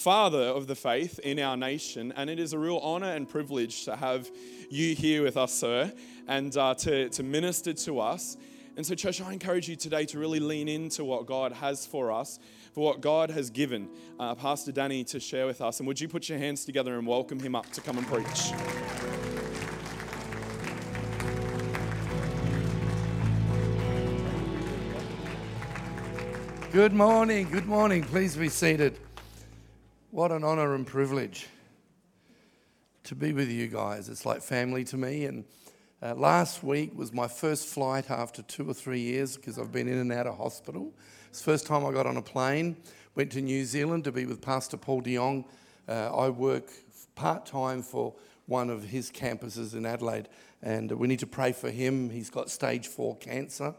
father of the faith in our nation, and it is a real honor and privilege to have you here with us, sir, and uh, to, to minister to us. And so, church, I encourage you today to really lean into what God has for us, for what God has given uh, Pastor Danny to share with us. And would you put your hands together and welcome him up to come and preach? Good morning, good morning. Please be seated. What an honor and privilege to be with you guys. It's like family to me. And uh, last week was my first flight after two or three years because I've been in and out of hospital. It's the first time I got on a plane. Went to New Zealand to be with Pastor Paul de Jong. Uh, I work part time for one of his campuses in Adelaide, and we need to pray for him. He's got stage four cancer,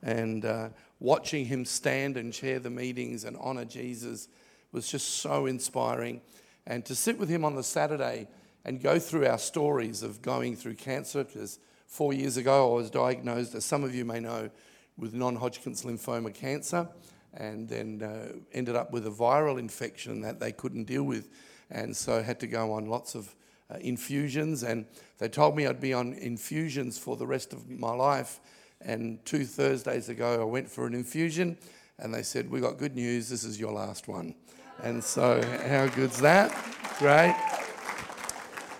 and uh, watching him stand and chair the meetings and honor Jesus was just so inspiring. And to sit with him on the Saturday and go through our stories of going through cancer, because four years ago I was diagnosed, as some of you may know, with non Hodgkin's lymphoma cancer, and then uh, ended up with a viral infection that they couldn't deal with. And so had to go on lots of uh, infusions. And they told me I'd be on infusions for the rest of my life. And two Thursdays ago, I went for an infusion, and they said, We got good news, this is your last one. And so, how good's that? Great.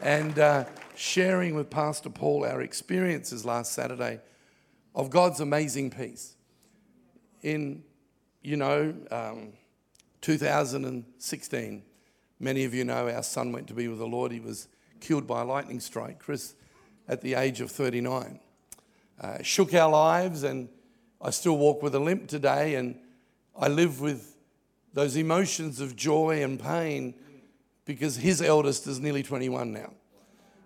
And uh, sharing with Pastor Paul our experiences last Saturday of God's amazing peace. In, you know, um, 2016, many of you know our son went to be with the Lord. He was killed by a lightning strike, Chris, at the age of 39 uh, shook our lives, and I still walk with a limp today, and I live with those emotions of joy and pain because his eldest is nearly 21 now.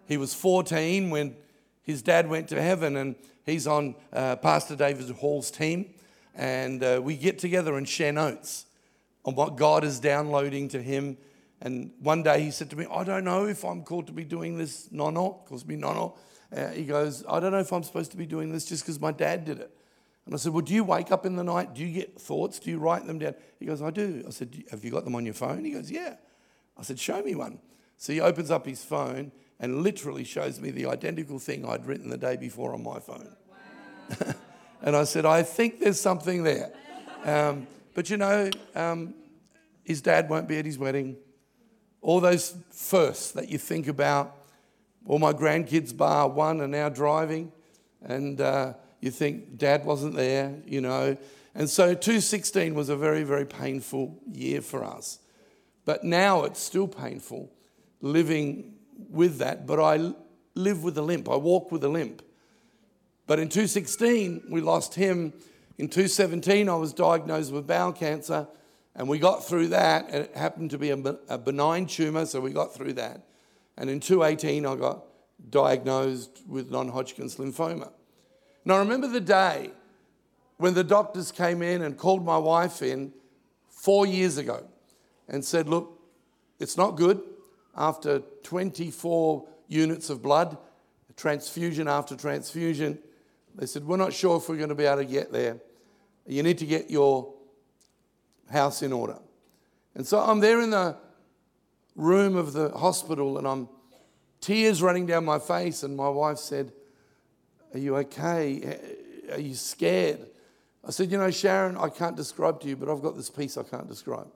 He was 14 when his dad went to heaven, and he's on uh, Pastor David Hall's team, and uh, we get together and share notes on what God is downloading to him. And one day he said to me, I don't know if I'm called to be doing this nono, calls me nono. Uh, he goes, I don't know if I'm supposed to be doing this just because my dad did it. And I said, Well, do you wake up in the night? Do you get thoughts? Do you write them down? He goes, I do. I said, Have you got them on your phone? He goes, Yeah. I said, Show me one. So he opens up his phone and literally shows me the identical thing I'd written the day before on my phone. Wow. and I said, I think there's something there. Um, but you know, um, his dad won't be at his wedding. All those firsts that you think about all my grandkids, bar one, are now driving, and uh, you think dad wasn't there, you know. And so 2016 was a very, very painful year for us. But now it's still painful living with that, but I live with a limp. I walk with a limp. But in 2016, we lost him. In 2017, I was diagnosed with bowel cancer, and we got through that. And it happened to be a benign tumor, so we got through that. And in 2018, I got diagnosed with non Hodgkin's lymphoma. And I remember the day when the doctors came in and called my wife in four years ago and said, Look, it's not good. After 24 units of blood, transfusion after transfusion, they said, We're not sure if we're going to be able to get there. You need to get your house in order. And so I'm there in the room of the hospital and I'm tears running down my face. And my wife said, Are you okay? Are you scared? I said, You know, Sharon, I can't describe to you, but I've got this peace I can't describe.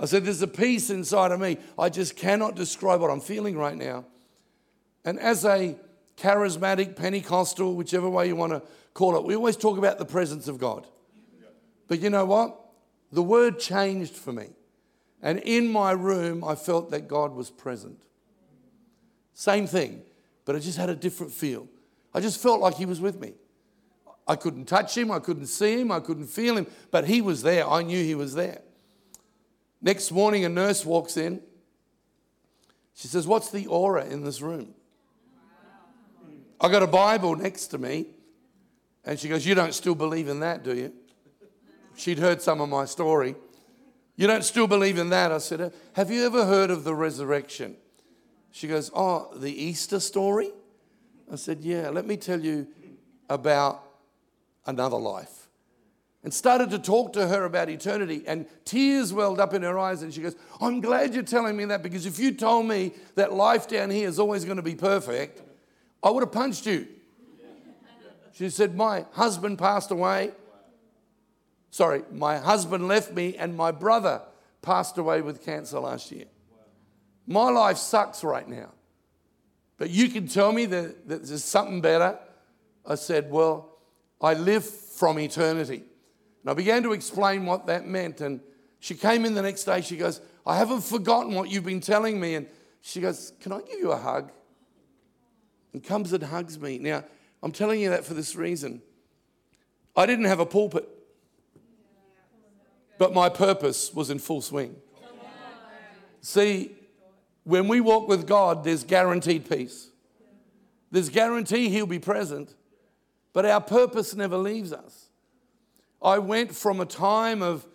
I said, There's a peace inside of me. I just cannot describe what I'm feeling right now. And as a charismatic, Pentecostal, whichever way you want to call it, we always talk about the presence of God. But you know what? The word changed for me. And in my room, I felt that God was present. Same thing, but it just had a different feel. I just felt like He was with me. I couldn't touch Him, I couldn't see Him, I couldn't feel Him, but He was there. I knew He was there. Next morning, a nurse walks in. She says, What's the aura in this room? I got a Bible next to me, and she goes, You don't still believe in that, do you? She'd heard some of my story. You don't still believe in that? I said, Have you ever heard of the resurrection? She goes, Oh, the Easter story? I said, Yeah, let me tell you about another life. and started to talk to her about eternity. And tears welled up in her eyes. And she goes, I'm glad you're telling me that because if you told me that life down here is always going to be perfect, I would have punched you. She said, My husband passed away. Sorry, my husband left me, and my brother passed away with cancer last year. My life sucks right now. But you can tell me that, that there's something better. I said, Well, I live from eternity. And I began to explain what that meant. And she came in the next day. She goes, I haven't forgotten what you've been telling me. And she goes, Can I give you a hug? And comes and hugs me. Now, I'm telling you that for this reason. I didn't have a pulpit, but my purpose was in full swing. See, when we walk with God, there's guaranteed peace. There's guarantee He'll be present, but our purpose never leaves us. I went from a time of,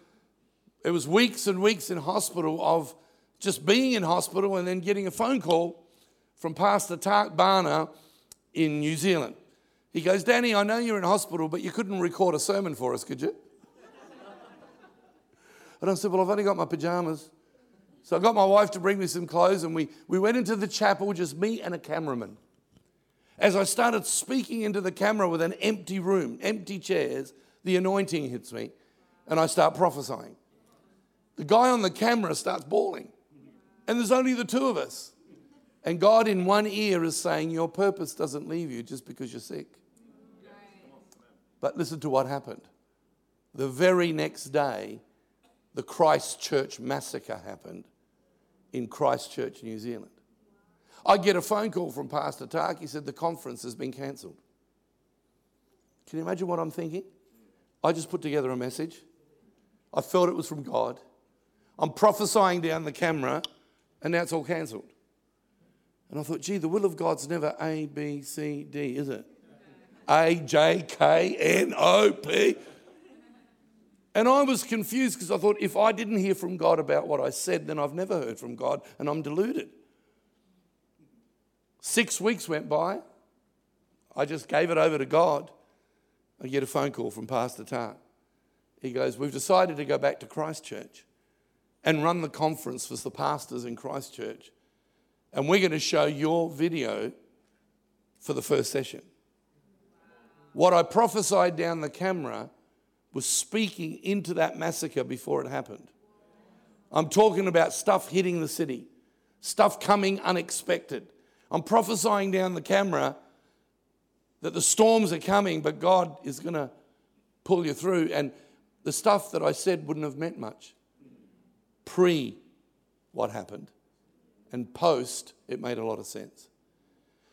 it was weeks and weeks in hospital, of just being in hospital and then getting a phone call from Pastor Tak Bhana in New Zealand. He goes, Danny, I know you're in hospital, but you couldn't record a sermon for us, could you? And I said, Well, I've only got my pajamas. So I got my wife to bring me some clothes, and we, we went into the chapel, just me and a cameraman. As I started speaking into the camera with an empty room, empty chairs, the anointing hits me, and I start prophesying. The guy on the camera starts bawling, and there's only the two of us. And God, in one ear, is saying, Your purpose doesn't leave you just because you're sick. But listen to what happened. The very next day, the Christchurch massacre happened in Christchurch, New Zealand. I get a phone call from Pastor Tak. He said the conference has been cancelled. Can you imagine what I'm thinking? I just put together a message. I felt it was from God. I'm prophesying down the camera, and now it's all cancelled. And I thought, gee, the will of God's never A, B, C, D, is it? A, J, K, N, O, P. And I was confused because I thought, if I didn't hear from God about what I said, then I've never heard from God and I'm deluded. Six weeks went by. I just gave it over to God. I get a phone call from Pastor Tak. He goes, We've decided to go back to Christchurch and run the conference for the pastors in Christchurch. And we're going to show your video for the first session. What I prophesied down the camera was speaking into that massacre before it happened. I'm talking about stuff hitting the city, stuff coming unexpected. I'm prophesying down the camera that the storms are coming, but God is going to pull you through. And the stuff that I said wouldn't have meant much. Pre what happened and post, it made a lot of sense.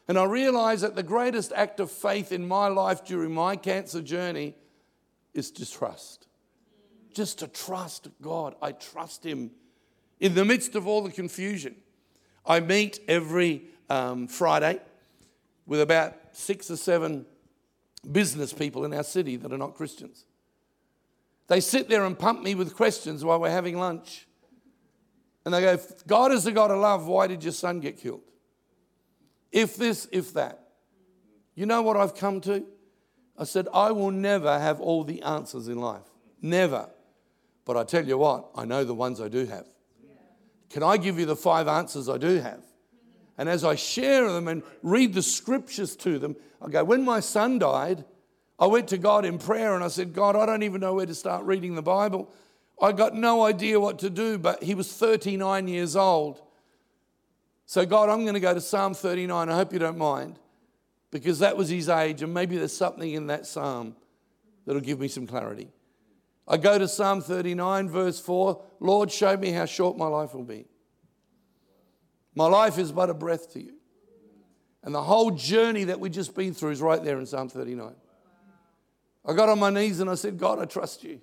And I realized that the greatest act of faith in my life during my cancer journey is to trust. Just to trust God. I trust Him in the midst of all the confusion. I meet every um, Friday with about six or seven business people in our city that are not Christians. They sit there and pump me with questions while we're having lunch. And they go, God is a God of love. Why did your son get killed? If this, if that. You know what I've come to? I said, I will never have all the answers in life. Never. But I tell you what, I know the ones I do have. Can I give you the five answers I do have? And as I share them and read the scriptures to them, I go, when my son died, I went to God in prayer and I said, God, I don't even know where to start reading the Bible. I got no idea what to do, but he was 39 years old. So, God, I'm going to go to Psalm 39. I hope you don't mind, because that was his age, and maybe there's something in that psalm that'll give me some clarity. I go to Psalm 39, verse 4 Lord, show me how short my life will be. My life is but a breath to you. And the whole journey that we've just been through is right there in Psalm 39. I got on my knees and I said, God, I trust you.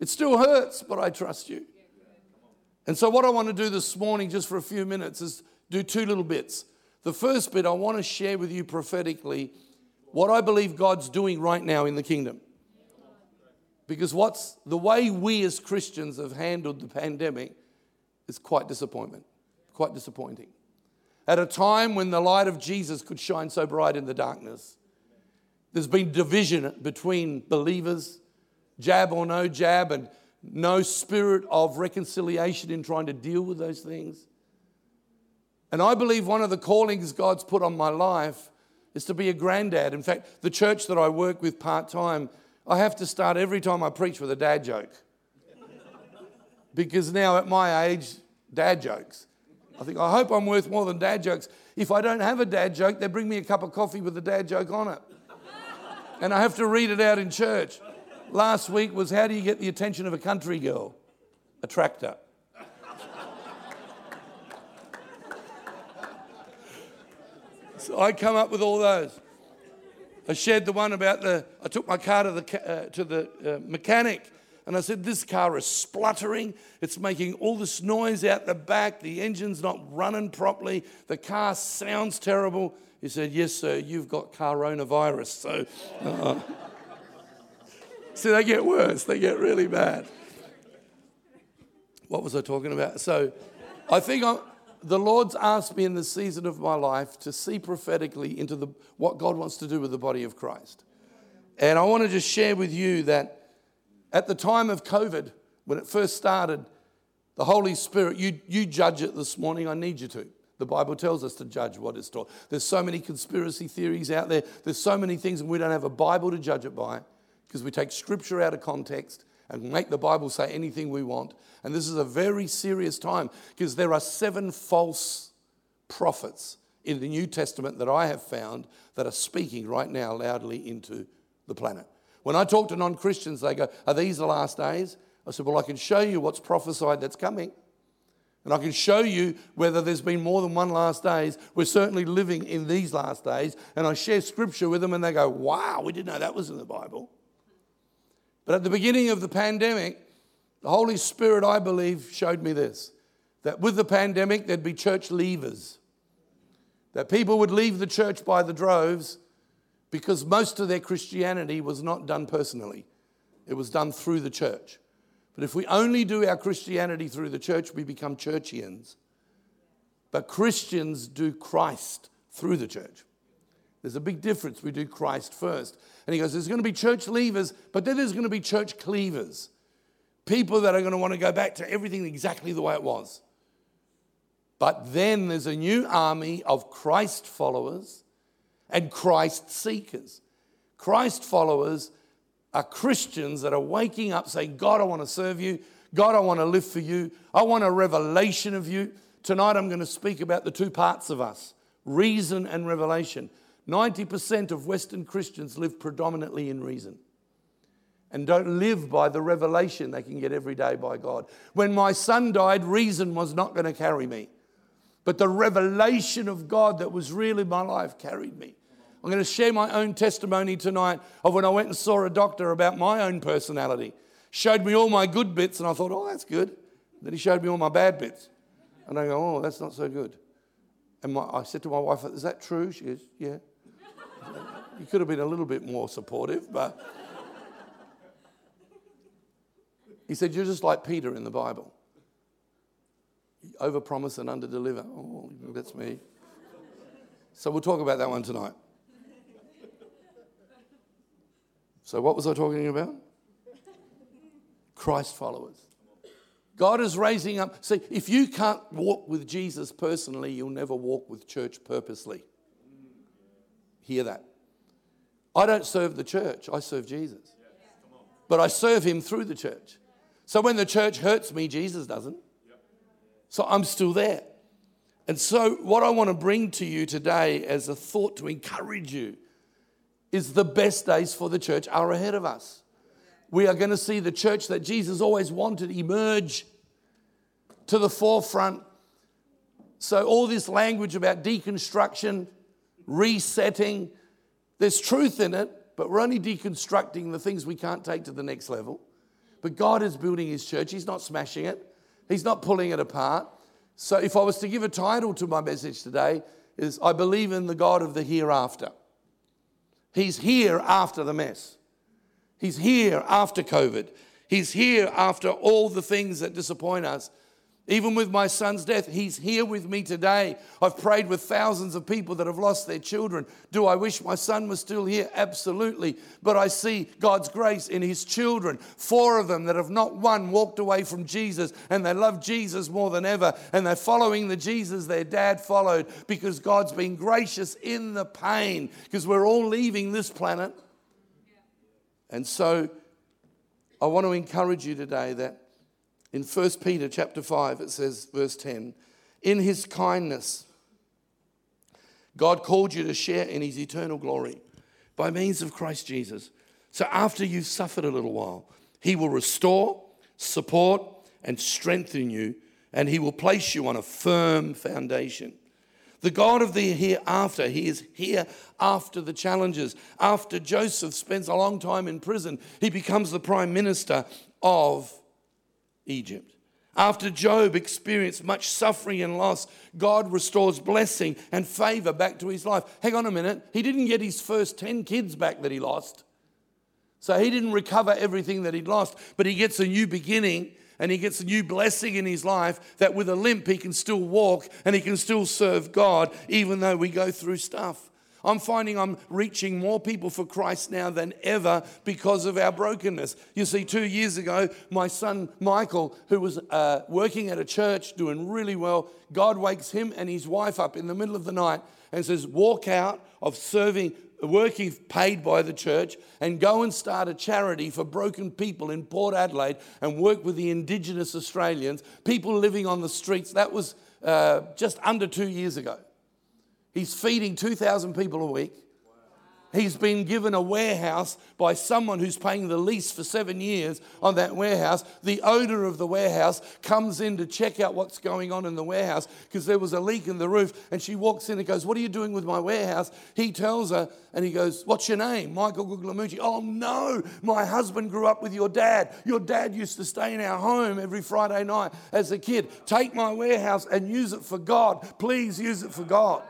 It still hurts, but I trust you. And so, what I want to do this morning, just for a few minutes, is do two little bits. The first bit, I want to share with you prophetically what I believe God's doing right now in the kingdom. Because what's the way we as Christians have handled the pandemic is quite disappointment quite disappointing. At a time when the light of Jesus could shine so bright in the darkness, there's been division between believers jab or no jab, and no spirit of reconciliation in trying to deal with those things. And I believe one of the callings God's put on my life is to be a granddad. In fact, the church that I work with part time, I have to start every time I preach with a dad joke. because now at my age, dad jokes. I think, I hope I'm worth more than dad jokes. If I don't have a dad joke, they bring me a cup of coffee with a dad joke on it. and I have to read it out in church. Last week was how do you get the attention of a country girl? A tractor. So I come up with all those. I shared the one about the, I took my car to the, uh, to the uh, mechanic and I said, This car is spluttering. It's making all this noise out the back. The engine's not running properly. The car sounds terrible. He said, Yes, sir, you've got coronavirus. So, uh, see, they get worse. They get really bad. What was I talking about? So, I think I'm, the Lord's asked me in the season of my life to see prophetically into the, what God wants to do with the body of Christ. And I want to just share with you that at the time of COVID, when it first started, the Holy Spirit, you, you judge it this morning, I need you to. The Bible tells us to judge what is taught. There's so many conspiracy theories out there. There's so many things, and we don't have a Bible to judge it by because we take scripture out of context and make the Bible say anything we want. And this is a very serious time because there are seven false prophets in the New Testament that I have found that are speaking right now loudly into the planet. When I talk to non Christians, they go, Are these the last days? I said, Well, I can show you what's prophesied that's coming. And I can show you whether there's been more than one last days. We're certainly living in these last days. And I share scripture with them, and they go, Wow, we didn't know that was in the Bible. But at the beginning of the pandemic, the Holy Spirit, I believe, showed me this that with the pandemic, there'd be church leavers. That people would leave the church by the droves because most of their Christianity was not done personally, it was done through the church. But if we only do our Christianity through the church, we become churchians. But Christians do Christ through the church. There's a big difference. We do Christ first. And he goes, There's going to be church leavers, but then there's going to be church cleavers. People that are going to want to go back to everything exactly the way it was. But then there's a new army of Christ followers and Christ seekers. Christ followers are Christians that are waking up saying, God, I want to serve you. God, I want to live for you. I want a revelation of you. Tonight, I'm going to speak about the two parts of us reason and revelation. 90% of Western Christians live predominantly in reason and don't live by the revelation they can get every day by God. When my son died, reason was not going to carry me, but the revelation of God that was really my life carried me. I'm going to share my own testimony tonight of when I went and saw a doctor about my own personality. Showed me all my good bits, and I thought, oh, that's good. Then he showed me all my bad bits. And I go, oh, that's not so good. And my, I said to my wife, is that true? She goes, yeah. You could have been a little bit more supportive, but. he said, you're just like Peter in the Bible. Overpromise and underdeliver. Oh, that's me. So we'll talk about that one tonight. So, what was I talking about? Christ followers. God is raising up. See, if you can't walk with Jesus personally, you'll never walk with church purposely. Hear that. I don't serve the church, I serve Jesus. But I serve him through the church. So when the church hurts me, Jesus doesn't. So I'm still there. And so, what I want to bring to you today as a thought to encourage you is the best days for the church are ahead of us. We are going to see the church that Jesus always wanted emerge to the forefront. So, all this language about deconstruction, resetting, there's truth in it, but we're only deconstructing the things we can't take to the next level. But God is building His church, He's not smashing it, He's not pulling it apart. So, if I was to give a title to my message today, is I believe in the God of the hereafter. He's here after the mess. He's here after COVID. He's here after all the things that disappoint us. Even with my son's death, he's here with me today. I've prayed with thousands of people that have lost their children. Do I wish my son was still here? Absolutely. But I see God's grace in his children. Four of them that have not one walked away from Jesus and they love Jesus more than ever. And they're following the Jesus their dad followed because God's been gracious in the pain because we're all leaving this planet. And so I want to encourage you today that in 1 Peter chapter 5, it says, verse 10, in his kindness, God called you to share in his eternal glory by means of Christ Jesus. So after you've suffered a little while, he will restore, support, and strengthen you, and he will place you on a firm foundation. The God of the hereafter, he is here after the challenges. After Joseph spends a long time in prison, he becomes the prime minister of Egypt. After Job experienced much suffering and loss, God restores blessing and favor back to his life. Hang on a minute. He didn't get his first 10 kids back that he lost. So he didn't recover everything that he'd lost, but he gets a new beginning and he gets a new blessing in his life that with a limp he can still walk and he can still serve God even though we go through stuff. I'm finding I'm reaching more people for Christ now than ever because of our brokenness. You see, two years ago, my son Michael, who was uh, working at a church doing really well, God wakes him and his wife up in the middle of the night and says, Walk out of serving working paid by the church and go and start a charity for broken people in Port Adelaide and work with the Indigenous Australians, people living on the streets. That was uh, just under two years ago. He's feeding 2,000 people a week. He's been given a warehouse by someone who's paying the lease for seven years on that warehouse. The owner of the warehouse comes in to check out what's going on in the warehouse because there was a leak in the roof. And she walks in and goes, What are you doing with my warehouse? He tells her, and he goes, What's your name? Michael Guglielmucci. Oh, no, my husband grew up with your dad. Your dad used to stay in our home every Friday night as a kid. Take my warehouse and use it for God. Please use it for God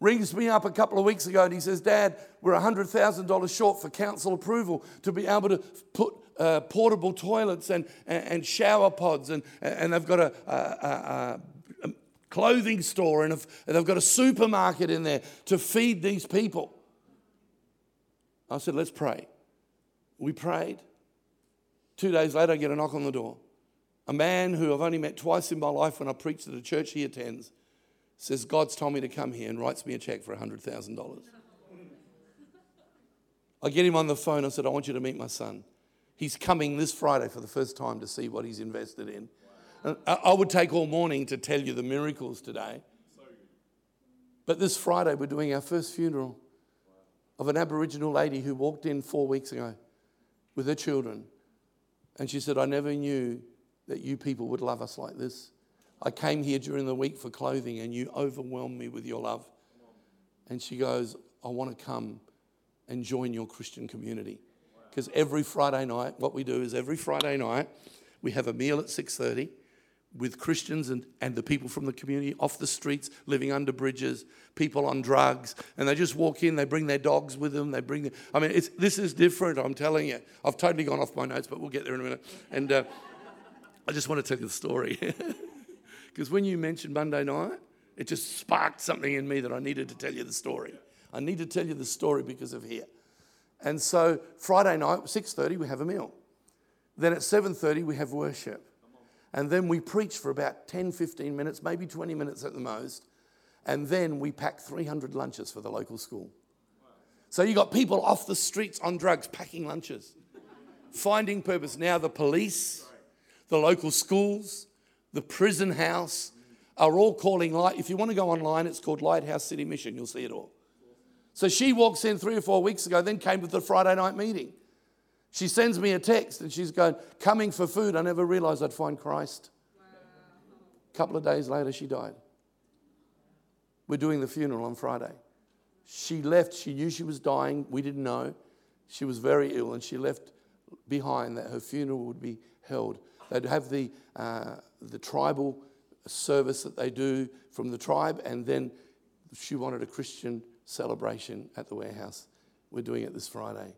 rings me up a couple of weeks ago and he says, Dad, we're $100,000 short for council approval to be able to put uh, portable toilets and, and, and, shower pods, and, and they've got a, a, a, a clothing store and, they've got a supermarket in there to feed these people. I said, Let's pray. We prayed. Two days later, I get a knock on the door. A man who I've only met twice in my life when I preached at a church he attends says, God's told me to come here and writes me a check for $100,000. I get him on the phone. I said, I want you to meet my son. He's coming this Friday for the first time to see what he's invested in. I would take all morning to tell you the miracles today. But this Friday, we're doing our first funeral of an Aboriginal lady who walked in four weeks ago with her children. And she said, I never knew that you people would love us like this. I came here during the week for clothing and you overwhelmed me with your love. And she goes, I want to come and join your Christian community. Because every Friday night, what we do is every Friday night, we have a meal at 6.30 with Christians and, and the people from the community off the streets, living under bridges, people on drugs, and they just walk in, they bring their dogs with them, they bring, Their, I mean, it's, this is different, I'm telling you. I've totally gone off my notes, but we'll get there in a minute. And uh, I just want to tell you the story. Because when you mentioned Monday night, it just sparked something in me that I needed to tell you the story. I need to tell you the story because of here. And so Friday night, 6:30, we have a meal. Then at 7:30, we have worship. And then we preach for about 10, 15 minutes, maybe 20 minutes at the most. And then we pack 300 lunches for the local school. So you got people off the streets on drugs packing lunches, finding purpose. Now the police, the local schools, the prison house are all calling light. If you want to go online, it's called Lighthouse City Mission. You'll see it all. So she walks in three or four weeks ago, then came to the Friday night meeting. She sends me a text and she's going, Coming for food. I never realized I'd find Christ. A couple of days later, she died. We're doing the funeral on Friday. She left, she knew she was dying. We didn't know. She was very ill and she left behind that her funeral would be held. They'd have the uh, the tribal service that they do from the tribe, and then she wanted a Christian celebration at the warehouse. We're doing it this Friday.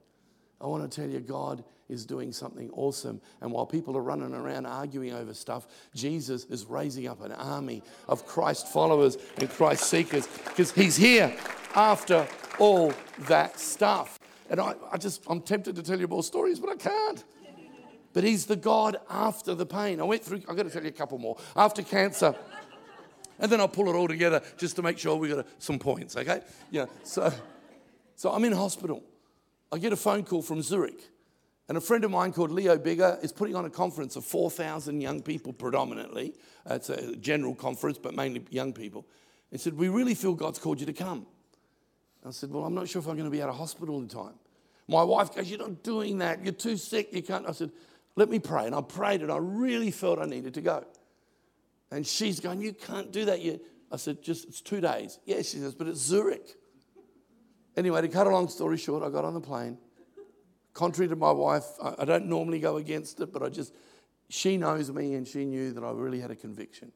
I want to tell you, God is doing something awesome. And while people are running around arguing over stuff, Jesus is raising up an army of Christ followers and Christ seekers because he's here after all that stuff. And I, I just, I'm tempted to tell you more stories, but I can't. But he's the God after the pain. I went through, I've got to tell you a couple more. After cancer, and then I'll pull it all together just to make sure we got some points, okay? Yeah, so, so I'm in hospital. I get a phone call from Zurich. And a friend of mine called Leo Bigger is putting on a conference of 4,000 young people predominantly. It's a general conference, but mainly young people. He said, We really feel God's called you to come. I said, Well, I'm not sure if I'm going to be out of hospital in time. My wife goes, You're not doing that. You're too sick. You can't. I said, Let me pray. And I prayed and I really felt I needed to go. And she's going, You can't do that yet. I said, Just, it's two days. Yeah, she says, But it's Zurich. Anyway, to cut a long story short, I got on the plane. Contrary to my wife, I don't normally go against it, but I just, she knows me and she knew that I really had a conviction.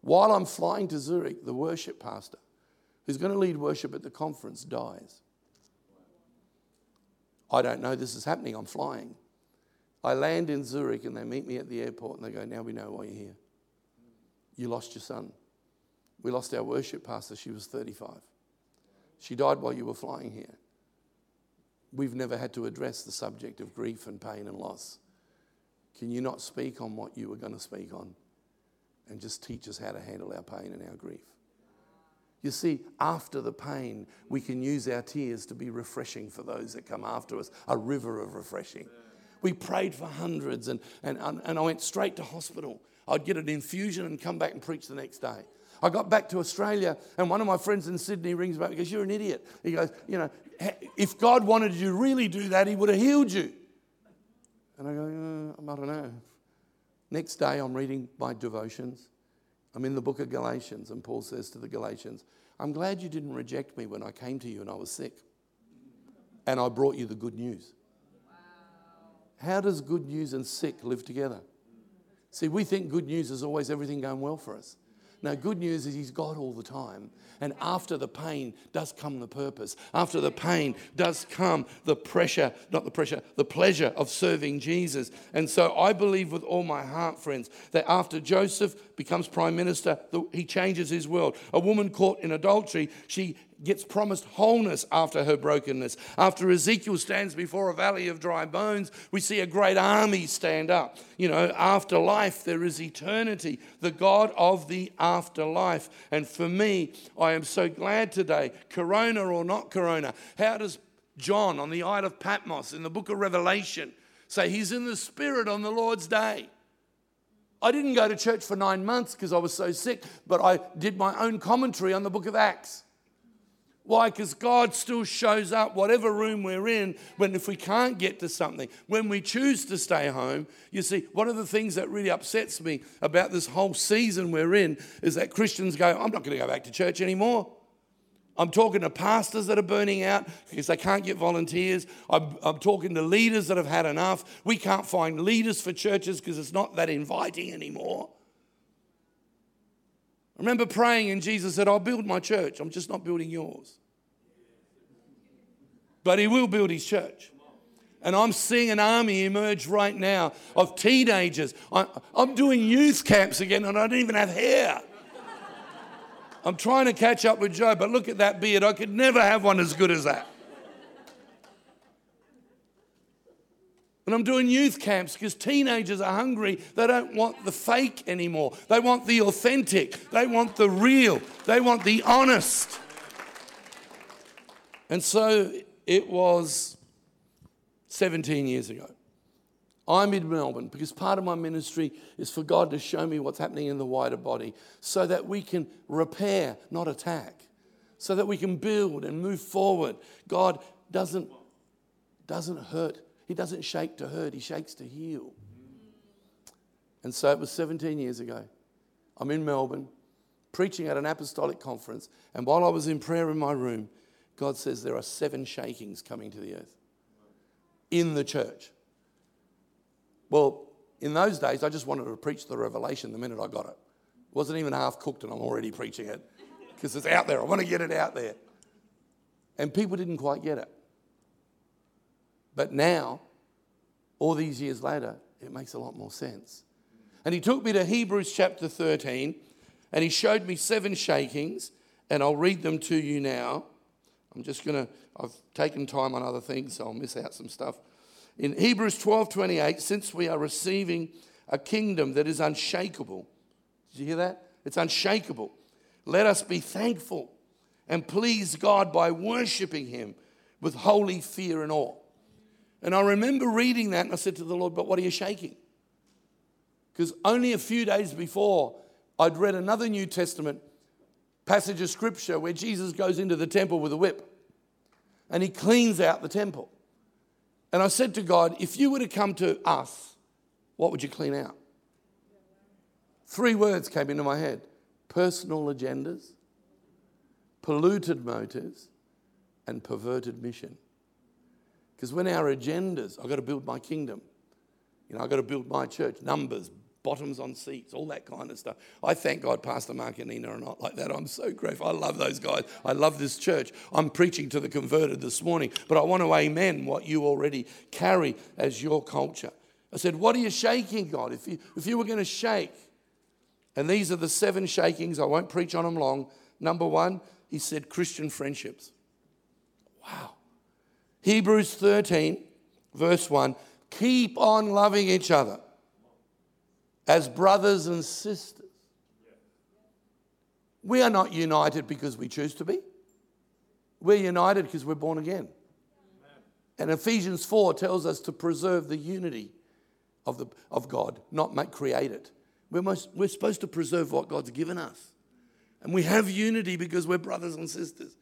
While I'm flying to Zurich, the worship pastor, who's going to lead worship at the conference, dies. I don't know this is happening, I'm flying. I land in Zurich and they meet me at the airport and they go, Now we know why you're here. You lost your son. We lost our worship pastor, she was 35. She died while you were flying here we've never had to address the subject of grief and pain and loss. Can you not speak on what you were going to speak on and just teach us how to handle our pain and our grief? You see, after the pain, we can use our tears to be refreshing for those that come after us, a river of refreshing. We prayed for hundreds, and, and, and I went straight to hospital. I'd get an infusion and come back and preach the next day. I got back to Australia, and one of my friends in Sydney rings up and goes, You're an idiot. He goes, You know, if God wanted you to really do that, He would have healed you. And I go, uh, I don't know. Next day, I'm reading my devotions. I'm in the book of Galatians, and Paul says to the Galatians, I'm glad you didn't reject me when I came to you and I was sick. And I brought you the good news. How does good news and sick live together? See, we think good news is always everything going well for us. Now, good news is He's God all the time. And after the pain does come the purpose. After the pain does come the pressure, not the pressure, the pleasure of serving Jesus. And so I believe with all my heart, friends, that after Joseph becomes prime minister, he changes his world. A woman caught in adultery, she gets promised wholeness after her brokenness. After Ezekiel stands before a valley of dry bones, we see a great army stand up. You know, after life, there is eternity, the God of the afterlife. And for me, I am so glad today, corona or not corona, how does John on the Isle of Patmos in the book of Revelation say he's in the Spirit on the Lord's day? I didn't go to church for nine months because I was so sick, but I did my own commentary on the book of Acts. Why? Because God still shows up, whatever room we're in, when if we can't get to something, when we choose to stay home. You see, one of the things that really upsets me about this whole season we're in is that Christians go, I'm not going to go back to church anymore. I'm talking to pastors that are burning out because they can't get volunteers. I'm, I'm talking to leaders that have had enough. We can't find leaders for churches because it's not that inviting anymore. I remember praying, and Jesus said, I'll build my church. I'm just not building yours. But He will build His church. And I'm seeing an army emerge right now of teenagers. I'm doing youth camps again, and I don't even have hair. I'm trying to catch up with Joe, but look at that beard. I could never have one as good as that. And I'm doing youth camps because teenagers are hungry. They don't want the fake anymore. They want the authentic. They want the real. They want the honest. And so it was 17 years ago. I'm in Melbourne because part of my ministry is for God to show me what's happening in the wider body so that we can repair, not attack, so that we can build and move forward. God doesn't, doesn't hurt he doesn't shake to hurt, he shakes to heal. And so it was 17 years ago. I'm in Melbourne preaching at an apostolic conference. And while I was in prayer in my room, God says there are seven shakings coming to the earth in the church. Well, in those days, I just wanted to preach the revelation the minute I got it. It wasn't even half cooked, and I'm already preaching it because it's out there. I want to get it out there. And people didn't quite get it. But now, all these years later, it makes a lot more sense. And he took me to Hebrews chapter 13 and he showed me seven shakings, and I'll read them to you now. I'm just going to, I've taken time on other things, so I'll miss out some stuff. In Hebrews 12 28, since we are receiving a kingdom that is unshakable, did you hear that? It's unshakable. Let us be thankful and please God by worshiping Him with holy fear and awe. And I remember reading that and I said to the Lord, But what are you shaking? Because only a few days before, I'd read another New Testament passage of scripture where Jesus goes into the temple with a whip and he cleans out the temple. And I said to God, if you were to come to us, what would you clean out? Three words came into my head personal agendas, polluted motives, and perverted mission. Because when our agendas, I've got to build my kingdom, you know, I've got to build my church, numbers, bottoms on seats, all that kind of stuff. I thank God Pastor Mark and Nina are not like that. I'm so grateful. I love those guys. I love this church. I'm preaching to the converted this morning, but I want to amen what you already carry as your culture. I said, What are you shaking, God? If you, if you were going to shake, and these are the seven shakings, I won't preach on them long. Number one, he said Christian friendships. Wow. Hebrews 13, verse 1 keep on loving each other as brothers and sisters. We are not united because we choose to be. We're united because we're born again. And Ephesians 4 tells us to preserve the unity of, the, of God, not make, create it. We're, most, we're supposed to preserve what God's given us. And we have unity because we're brothers and sisters.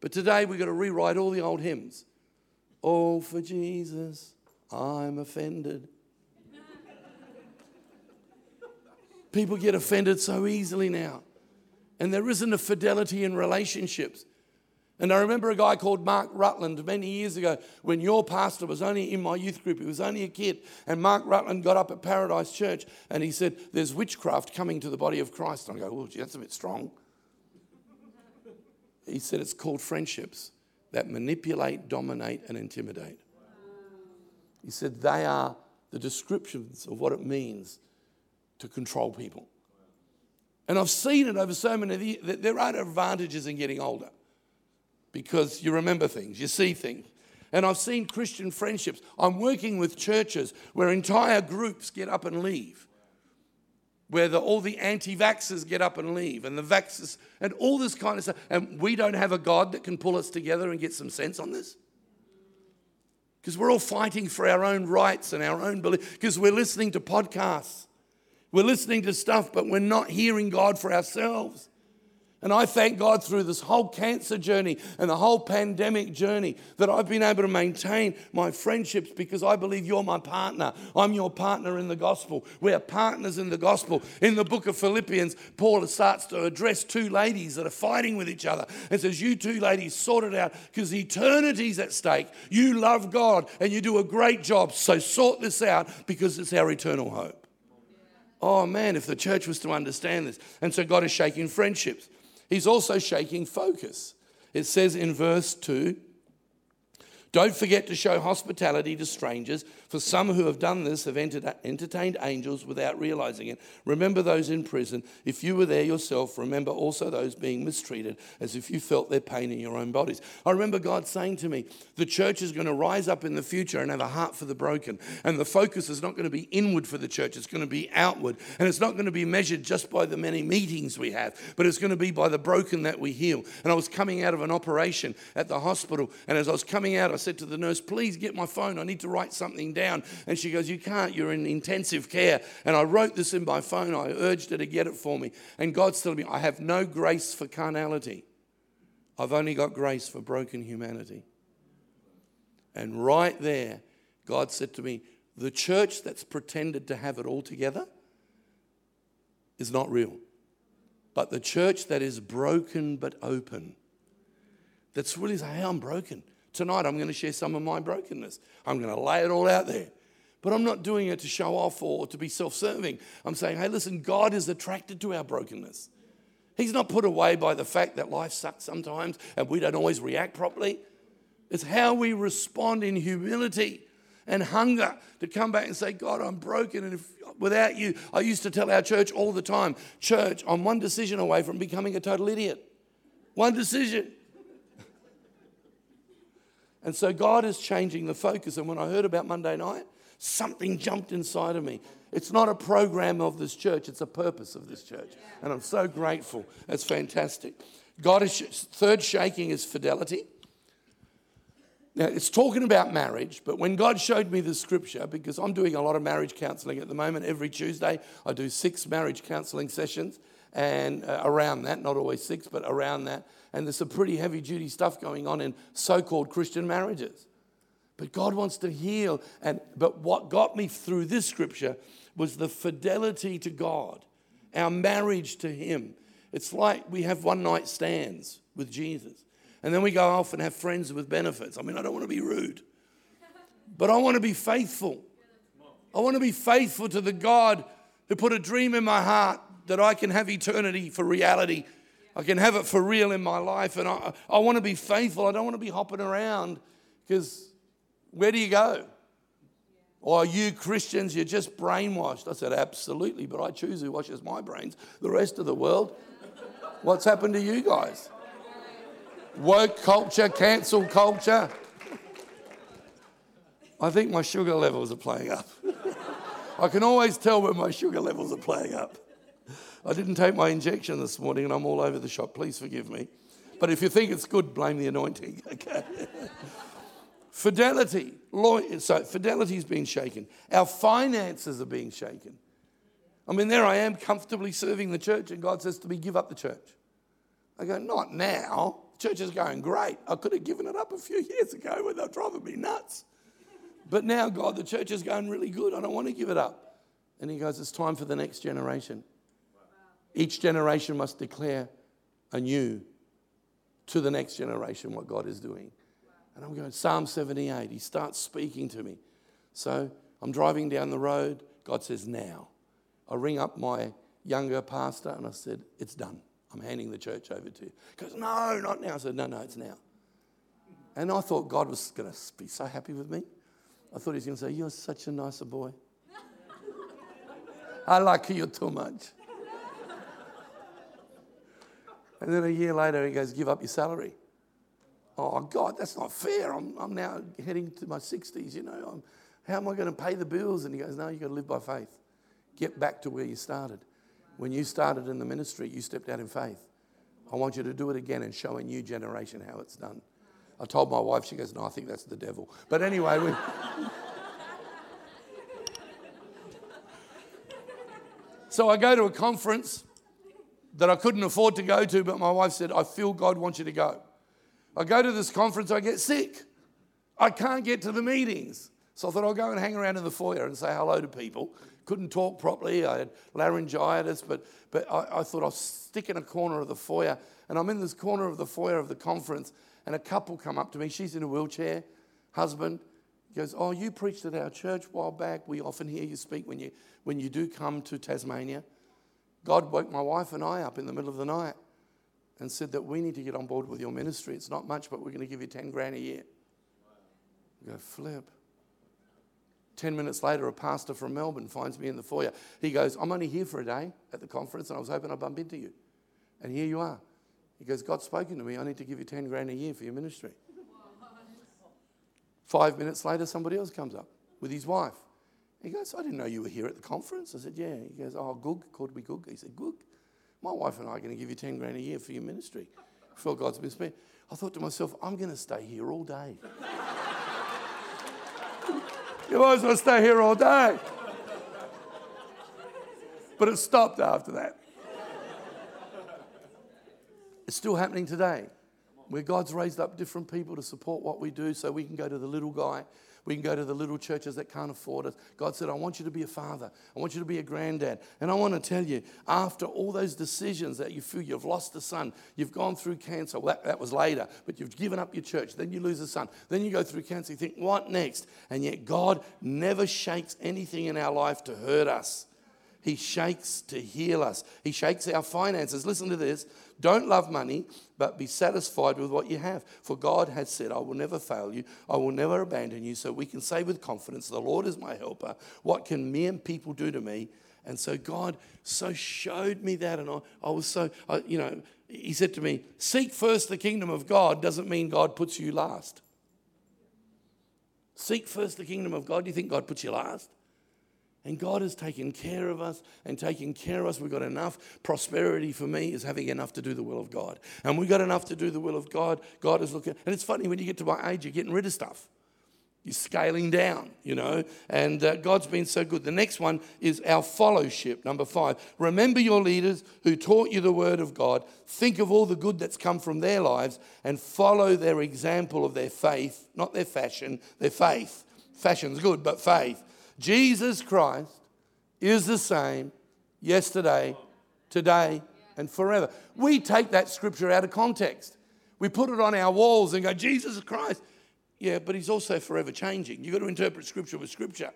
But today we've got to rewrite all the old hymns. Oh, for Jesus, I'm offended. People get offended so easily now. And there isn't a fidelity in relationships. And I remember a guy called Mark Rutland many years ago when your pastor was only in my youth group. He was only a kid. And Mark Rutland got up at Paradise Church and he said, There's witchcraft coming to the body of Christ. And I go, Well, gee, that's a bit strong. He said, It's called friendships that manipulate, dominate, and intimidate. He said, They are the descriptions of what it means to control people. And I've seen it over so many years there are advantages in getting older because you remember things, you see things. And I've seen Christian friendships. I'm working with churches where entire groups get up and leave, where the, all the anti vaxxers get up and leave, and the vaxxers, and all this kind of stuff. And we don't have a God that can pull us together and get some sense on this. Because we're all fighting for our own rights and our own belief, because we're listening to podcasts we're listening to stuff, but we're not hearing God for ourselves. And I thank God through this whole cancer journey and the whole pandemic journey that I've been able to maintain my friendships because I believe you're my partner. I'm your partner in the gospel. We're partners in the gospel. In the book of Philippians, Paul starts to address two ladies that are fighting with each other and says, You two ladies sort it out because eternity's at stake. You love God and you do a great job. So sort this out because it's our eternal hope. Oh man, if the church was to understand this. And so God is shaking friendships. He's also shaking focus. It says in verse 2 don't forget to show hospitality to strangers, for some who have done this have entertained angels without realizing it. Remember those in prison. If you were there yourself, remember also those being mistreated, as if you felt their pain in your own bodies. I remember God saying to me, The church is going to rise up in the future and have a heart for the broken. And the focus is not going to be inward for the church, it's going to be outward. And it's not going to be measured just by the many meetings we have, but it's going to be by the broken that we heal. And I was coming out of an operation at the hospital, and as I was coming out, I said to the nurse, Please get my phone. I need to write something down. And she goes, You can't. You're in intensive care. And I wrote this in my phone. I urged her to get it for me. And God's telling me, I have no grace for carnality. I've only got grace for broken humanity. And right there, God said to me, The church that's pretended to have it all together is not real. But the church that is broken but open, that's really saying, Hey, I'm broken. Tonight, I'm going to share some of my brokenness. I'm going to lay it all out there. But I'm not doing it to show off or to be self serving. I'm saying, hey, listen, God is attracted to our brokenness. He's not put away by the fact that life sucks sometimes and we don't always react properly. It's how we respond in humility and hunger to come back and say, God, I'm broken. And if, without you, I used to tell our church all the time, church, I'm one decision away from becoming a total idiot. One decision. And so God is changing the focus. And when I heard about Monday night, something jumped inside of me. It's not a program of this church, it's a purpose of this church. And I'm so grateful. That's fantastic. God is, third shaking is fidelity. Now, it's talking about marriage, but when God showed me the scripture, because I'm doing a lot of marriage counseling at the moment, every Tuesday I do six marriage counseling sessions and uh, around that, not always six, but around that. And there's some pretty heavy duty stuff going on in so called Christian marriages. But God wants to heal. And, but what got me through this scripture was the fidelity to God, our marriage to Him. It's like we have one night stands with Jesus. And then we go off and have friends with benefits. I mean, I don't want to be rude, but I want to be faithful. I want to be faithful to the God who put a dream in my heart that I can have eternity for reality. I can have it for real in my life. And I, I want to be faithful. I don't want to be hopping around because where do you go? Or are you Christians, you're just brainwashed? I said, absolutely, but I choose who washes my brains. The rest of the world, what's happened to you guys? woke culture, cancel culture. I think my sugar levels are playing up. I can always tell when my sugar levels are playing up. I didn't take my injection this morning and I'm all over the shop. Please forgive me. But if you think it's good, blame the anointing. Okay. fidelity. So fidelity is being shaken. Our finances are being shaken. I mean, there I am comfortably serving the church, and God says to me, Give up the church. I go, Not now. The Church is going great. I could have given it up a few years ago when they were driving me nuts. But now, God, the church is going really good. I don't want to give it up. And he goes, It's time for the next generation. Each generation must declare anew to the next generation what God is doing. And I'm going, Psalm 78, he starts speaking to me. So I'm driving down the road. God says, Now. I ring up my younger pastor and I said, It's done. I'm handing the church over to you. He goes, No, not now. I said, No, no, it's now. And I thought God was going to be so happy with me. I thought he was going to say, You're such a nicer boy. I like you too much. And then a year later, he goes, Give up your salary. Oh, God, that's not fair. I'm, I'm now heading to my 60s, you know. I'm, how am I going to pay the bills? And he goes, No, you've got to live by faith. Get back to where you started. When you started in the ministry, you stepped out in faith. I want you to do it again and show a new generation how it's done. I told my wife, she goes, No, I think that's the devil. But anyway, we. so I go to a conference that I couldn't afford to go to, but my wife said, I feel God wants you to go. I go to this conference, I get sick. I can't get to the meetings. So I thought I'll go and hang around in the foyer and say hello to people couldn't talk properly. I had laryngitis, but, but I, I thought I'll stick in a corner of the foyer. And I'm in this corner of the foyer of the conference, and a couple come up to me. She's in a wheelchair, husband. goes, Oh, you preached at our church a while back. We often hear you speak when you, when you do come to Tasmania. God woke my wife and I up in the middle of the night and said that we need to get on board with your ministry. It's not much, but we're going to give you 10 grand a year. Wow. go, flip. 10 minutes later, a pastor from Melbourne finds me in the foyer. He goes, I'm only here for a day at the conference and I was hoping I'd bump into you. And here you are. He goes, God's spoken to me. I need to give you 10 grand a year for your ministry. Five minutes later, somebody else comes up with his wife. He goes, I didn't know you were here at the conference. I said, Yeah. He goes, Oh, Goog, called me Goog. He said, Goog, my wife and I are going to give you 10 grand a year for your ministry. For God's been spent. I thought to myself, I'm going to stay here all day. You might as well stay here all day. But it stopped after that. It's still happening today, where God's raised up different people to support what we do so we can go to the little guy we can go to the little churches that can't afford us. God said, I want you to be a father. I want you to be a granddad. And I want to tell you, after all those decisions that you feel you've lost a son, you've gone through cancer, well, that, that was later, but you've given up your church, then you lose a son, then you go through cancer, you think, what next? And yet God never shakes anything in our life to hurt us. He shakes to heal us. He shakes our finances. Listen to this. Don't love money, but be satisfied with what you have. For God has said, I will never fail you. I will never abandon you. So we can say with confidence, The Lord is my helper. What can mere people do to me? And so God so showed me that. And I, I was so, I, you know, He said to me, Seek first the kingdom of God doesn't mean God puts you last. Seek first the kingdom of God. Do you think God puts you last? And God has taken care of us and taken care of us. We've got enough. Prosperity for me is having enough to do the will of God. And we've got enough to do the will of God. God is looking. And it's funny when you get to my age, you're getting rid of stuff. You're scaling down, you know, and uh, God's been so good. The next one is our fellowship, number five. Remember your leaders who taught you the word of God. Think of all the good that's come from their lives and follow their example of their faith, not their fashion, their faith. Fashion's good, but faith. Jesus Christ is the same yesterday, today, and forever. We take that scripture out of context. We put it on our walls and go, Jesus Christ. Yeah, but he's also forever changing. You've got to interpret scripture with scripture.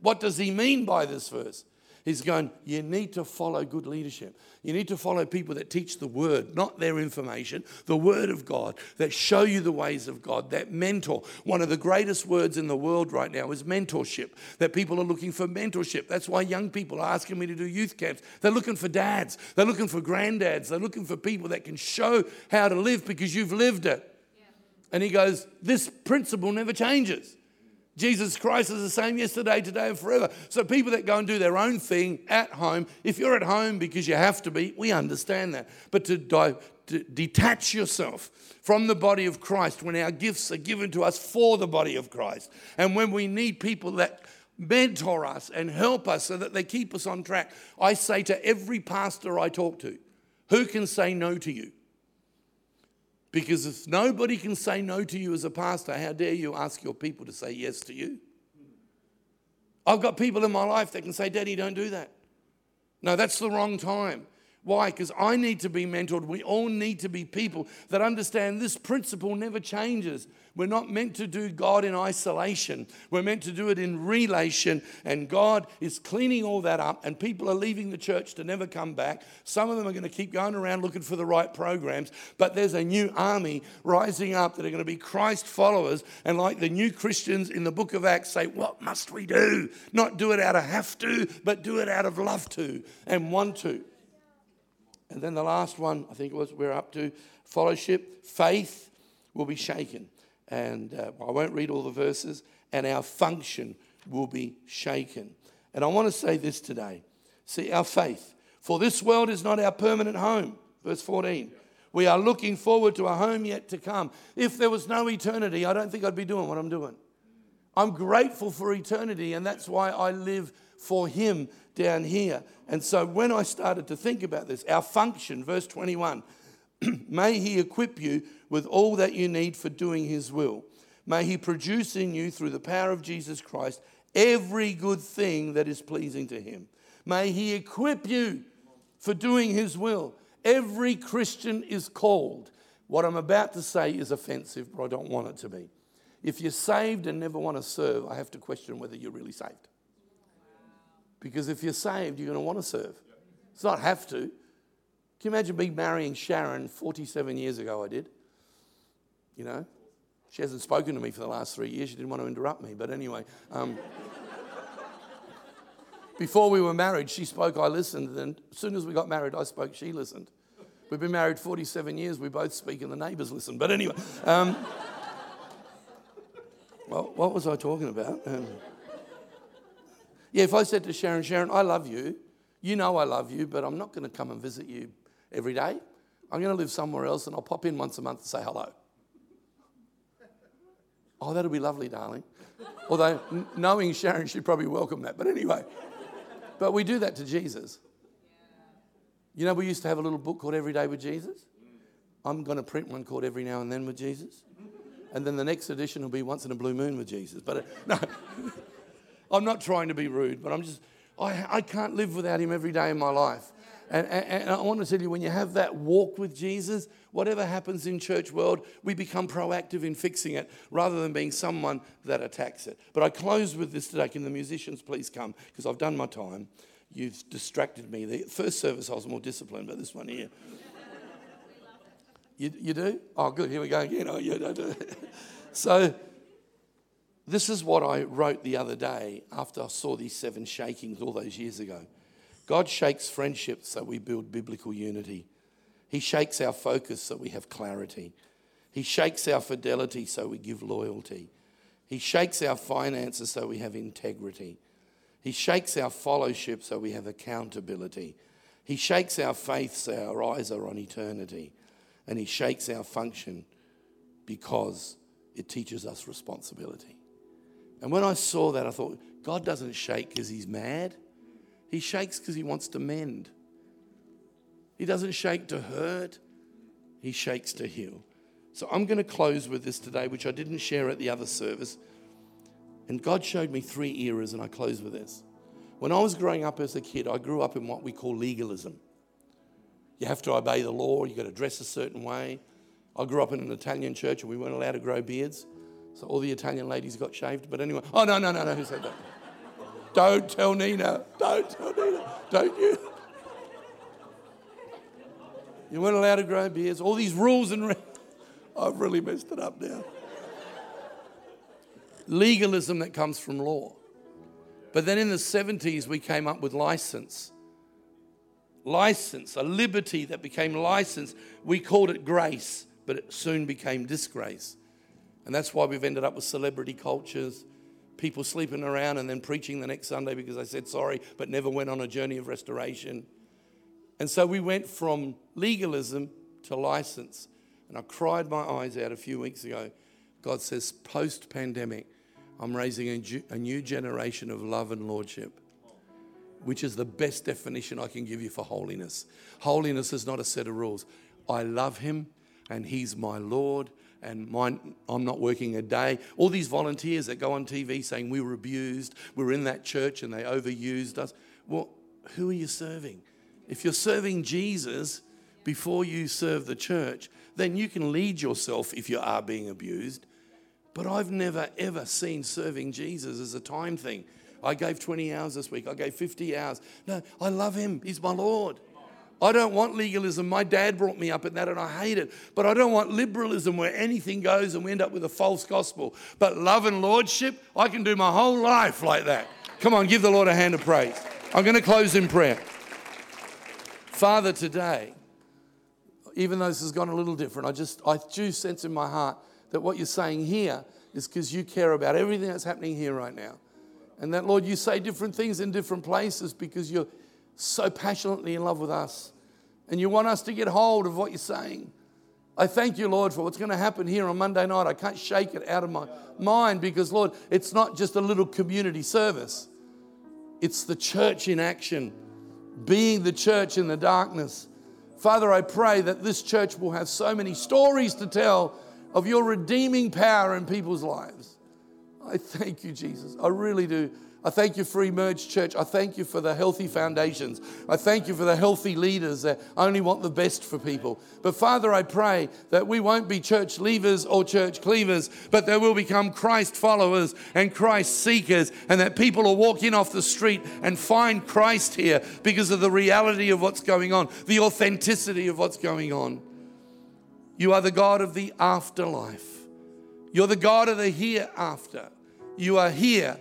What does he mean by this verse? He's going, you need to follow good leadership. You need to follow people that teach the word, not their information, the word of God, that show you the ways of God, that mentor. One of the greatest words in the world right now is mentorship, that people are looking for mentorship. That's why young people are asking me to do youth camps. They're looking for dads, they're looking for granddads, they're looking for people that can show how to live because you've lived it. And he goes, This principle never changes. Jesus Christ is the same yesterday, today, and forever. So, people that go and do their own thing at home, if you're at home because you have to be, we understand that. But to, to detach yourself from the body of Christ when our gifts are given to us for the body of Christ, and when we need people that mentor us and help us so that they keep us on track, I say to every pastor I talk to, who can say no to you? Because if nobody can say no to you as a pastor, how dare you ask your people to say yes to you? I've got people in my life that can say, Daddy, don't do that. No, that's the wrong time. Why? Because I need to be mentored. We all need to be people that understand this principle never changes. We're not meant to do God in isolation. We're meant to do it in relation. And God is cleaning all that up, and people are leaving the church to never come back. Some of them are going to keep going around looking for the right programs, but there's a new army rising up that are going to be Christ followers. And like the new Christians in the book of Acts say, What must we do? Not do it out of have to, but do it out of love to and want to. And then the last one, I think it was we're up to fellowship, faith will be shaken. And uh, I won't read all the verses, and our function will be shaken. And I want to say this today. See, our faith, for this world is not our permanent home. Verse 14. We are looking forward to a home yet to come. If there was no eternity, I don't think I'd be doing what I'm doing. I'm grateful for eternity, and that's why I live for Him down here. And so when I started to think about this, our function, verse 21, may He equip you with all that you need for doing His will. May He produce in you, through the power of Jesus Christ, every good thing that is pleasing to Him. May He equip you for doing His will. Every Christian is called. What I'm about to say is offensive, but I don't want it to be. If you're saved and never want to serve, I have to question whether you're really saved. Because if you're saved, you're going to want to serve. It's not have to. Can you imagine me marrying Sharon 47 years ago? I did. You know, she hasn't spoken to me for the last three years. She didn't want to interrupt me. But anyway, um, before we were married, she spoke, I listened. And as soon as we got married, I spoke, she listened. We've been married 47 years. We both speak and the neighbours listen. But anyway, um, well, what was I talking about? Um, yeah, if I said to Sharon, Sharon, I love you, you know I love you, but I'm not going to come and visit you every day. I'm going to live somewhere else and I'll pop in once a month to say hello. Oh, that'll be lovely, darling. Although, knowing Sharon, she'd probably welcome that. But anyway, but we do that to Jesus. You know, we used to have a little book called Every Day with Jesus. I'm going to print one called Every Now and Then with Jesus. And then the next edition will be Once in a Blue Moon with Jesus. But uh, no. I'm not trying to be rude, but I'm just, I, I can't live without him every day in my life. And, and, and, I want to tell you, when you have that walk with Jesus, whatever happens in church world, we become proactive in fixing it rather than being someone that attacks it. But I close with this today. Can the musicians please come? Because I've done my time. You've distracted me. The first service I was more disciplined, but this one here. You, you do? Oh, good. Here we go again. Oh, yeah, I do. so, this is what I wrote the other day after I saw these seven shakings all those years ago. God shakes friendships so we build biblical unity. He shakes our focus so we have clarity. He shakes our fidelity so we give loyalty. He shakes our finances so we have integrity. He shakes our fellowship so we have accountability. He shakes our faith so our eyes are on eternity and He shakes our function because it teaches us responsibility. And when I saw that, I thought, God doesn't shake because He's mad, He shakes because He wants to mend. He doesn't shake to hurt, He shakes to heal. So I'm going to close with this today, which I didn't share at the other service. And God showed me three eras, and I close with this. When I was growing up as a kid, I grew up in what we call legalism. You have to obey the law, you've got to dress a certain way. I grew up in an Italian church and we weren't allowed to grow beards. So all the Italian ladies got shaved. But anyway, oh, no, no, no, no, who said that? Don't tell Nina. Don't tell Nina. Don't you? You weren't allowed to grow beards. All these rules and. Re- I've really messed it up now. Legalism that comes from law. But then in the 70s, we came up with license license, a liberty that became license. We called it grace, but it soon became disgrace. And that's why we've ended up with celebrity cultures, people sleeping around and then preaching the next Sunday because they said sorry, but never went on a journey of restoration. And so we went from legalism to license. And I cried my eyes out a few weeks ago. God says, post pandemic, I'm raising a, new generation of love and lordship which is the best definition I can give you for holiness. Holiness is not a set of rules. I love him and he's my Lord and mine, I'm not working a day. All these volunteers that go on TV saying we were abused, we were in that church and they overused us. Well, who are you serving? If you're serving Jesus before you serve the church, then you can lead yourself if you are being abused. But I've never ever seen serving Jesus as a time thing. I gave 20 hours this week. I gave 50 hours. No, I love him. He's my Lord. I don't want legalism. My dad brought me up in that and I hate it. But I don't want liberalism where anything goes and we end up with a false gospel. But love and lordship, I can do my whole life like that. Come on, give the Lord a hand of praise. I'm going to close in prayer. Father, today, even though this has gone a little different, I just, I do sense in my heart that what you're saying here is because you care about everything that's happening here right now. And that, Lord, you say different things in different places because you're so passionately in love with us. And you want us to get hold of what you're saying. I thank you, Lord, for what's going to happen here on Monday night. I can't shake it out of my mind because, Lord, it's not just a little community service, it's the church in action, being the church in the darkness. Father, I pray that this church will have so many stories to tell of your redeeming power in people's lives. I thank you, Jesus. I really do. I thank you for Emerge Church. I thank you for the healthy foundations. I thank you for the healthy leaders that only want the best for people. But Father, I pray that we won't be church leavers or church cleavers, but that we'll become Christ followers and Christ seekers, and that people will walk in off the street and find Christ here because of the reality of what's going on, the authenticity of what's going on. You are the God of the afterlife. You're the God of the hereafter. You are here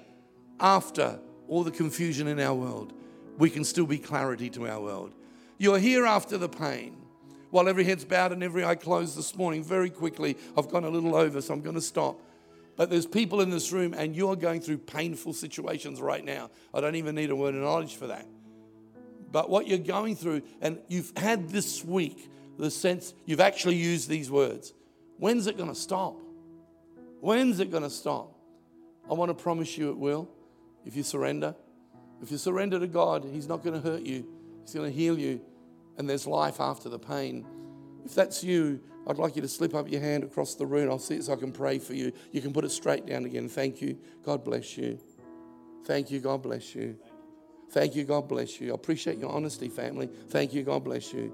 after all the confusion in our world. We can still be clarity to our world. You're here after the pain. While every head's bowed and every eye closed this morning, very quickly, I've gone a little over, so I'm going to stop. But there's people in this room, and you're going through painful situations right now. I don't even need a word of knowledge for that. But what you're going through, and you've had this week the sense you've actually used these words. When's it going to stop? When's it going to stop? I want to promise you it will if you surrender. If you surrender to God, He's not going to hurt you, He's going to heal you, and there's life after the pain. If that's you, I'd like you to slip up your hand across the room. I'll see it so I can pray for you. You can put it straight down again. Thank you. God bless you. Thank you. God bless you. Thank you. God bless you. I appreciate your honesty, family. Thank you. God bless you.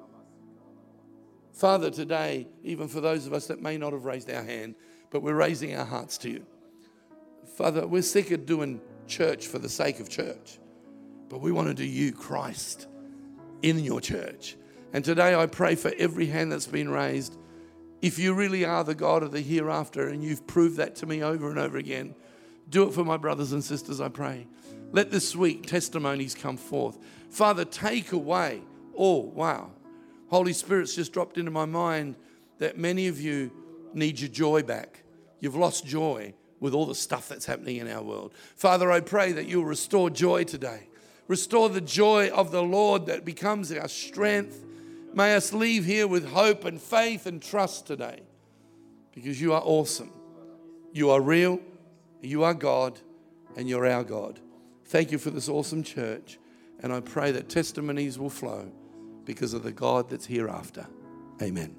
Father, today, even for those of us that may not have raised our hand, but we're raising our hearts to you. Father, we're sick of doing church for the sake of church. but we want to do you, Christ, in your church. And today I pray for every hand that's been raised. If you really are the God of the hereafter and you've proved that to me over and over again, do it for my brothers and sisters, I pray. Let this week testimonies come forth. Father, take away. Oh, wow. Holy Spirit's just dropped into my mind that many of you need your joy back. You've lost joy with all the stuff that's happening in our world. Father, I pray that you'll restore joy today. Restore the joy of the Lord that becomes our strength. May us leave here with hope and faith and trust today because you are awesome. You are real, you are God, and you're our God. Thank you for this awesome church. And I pray that testimonies will flow because of the God that's hereafter. Amen.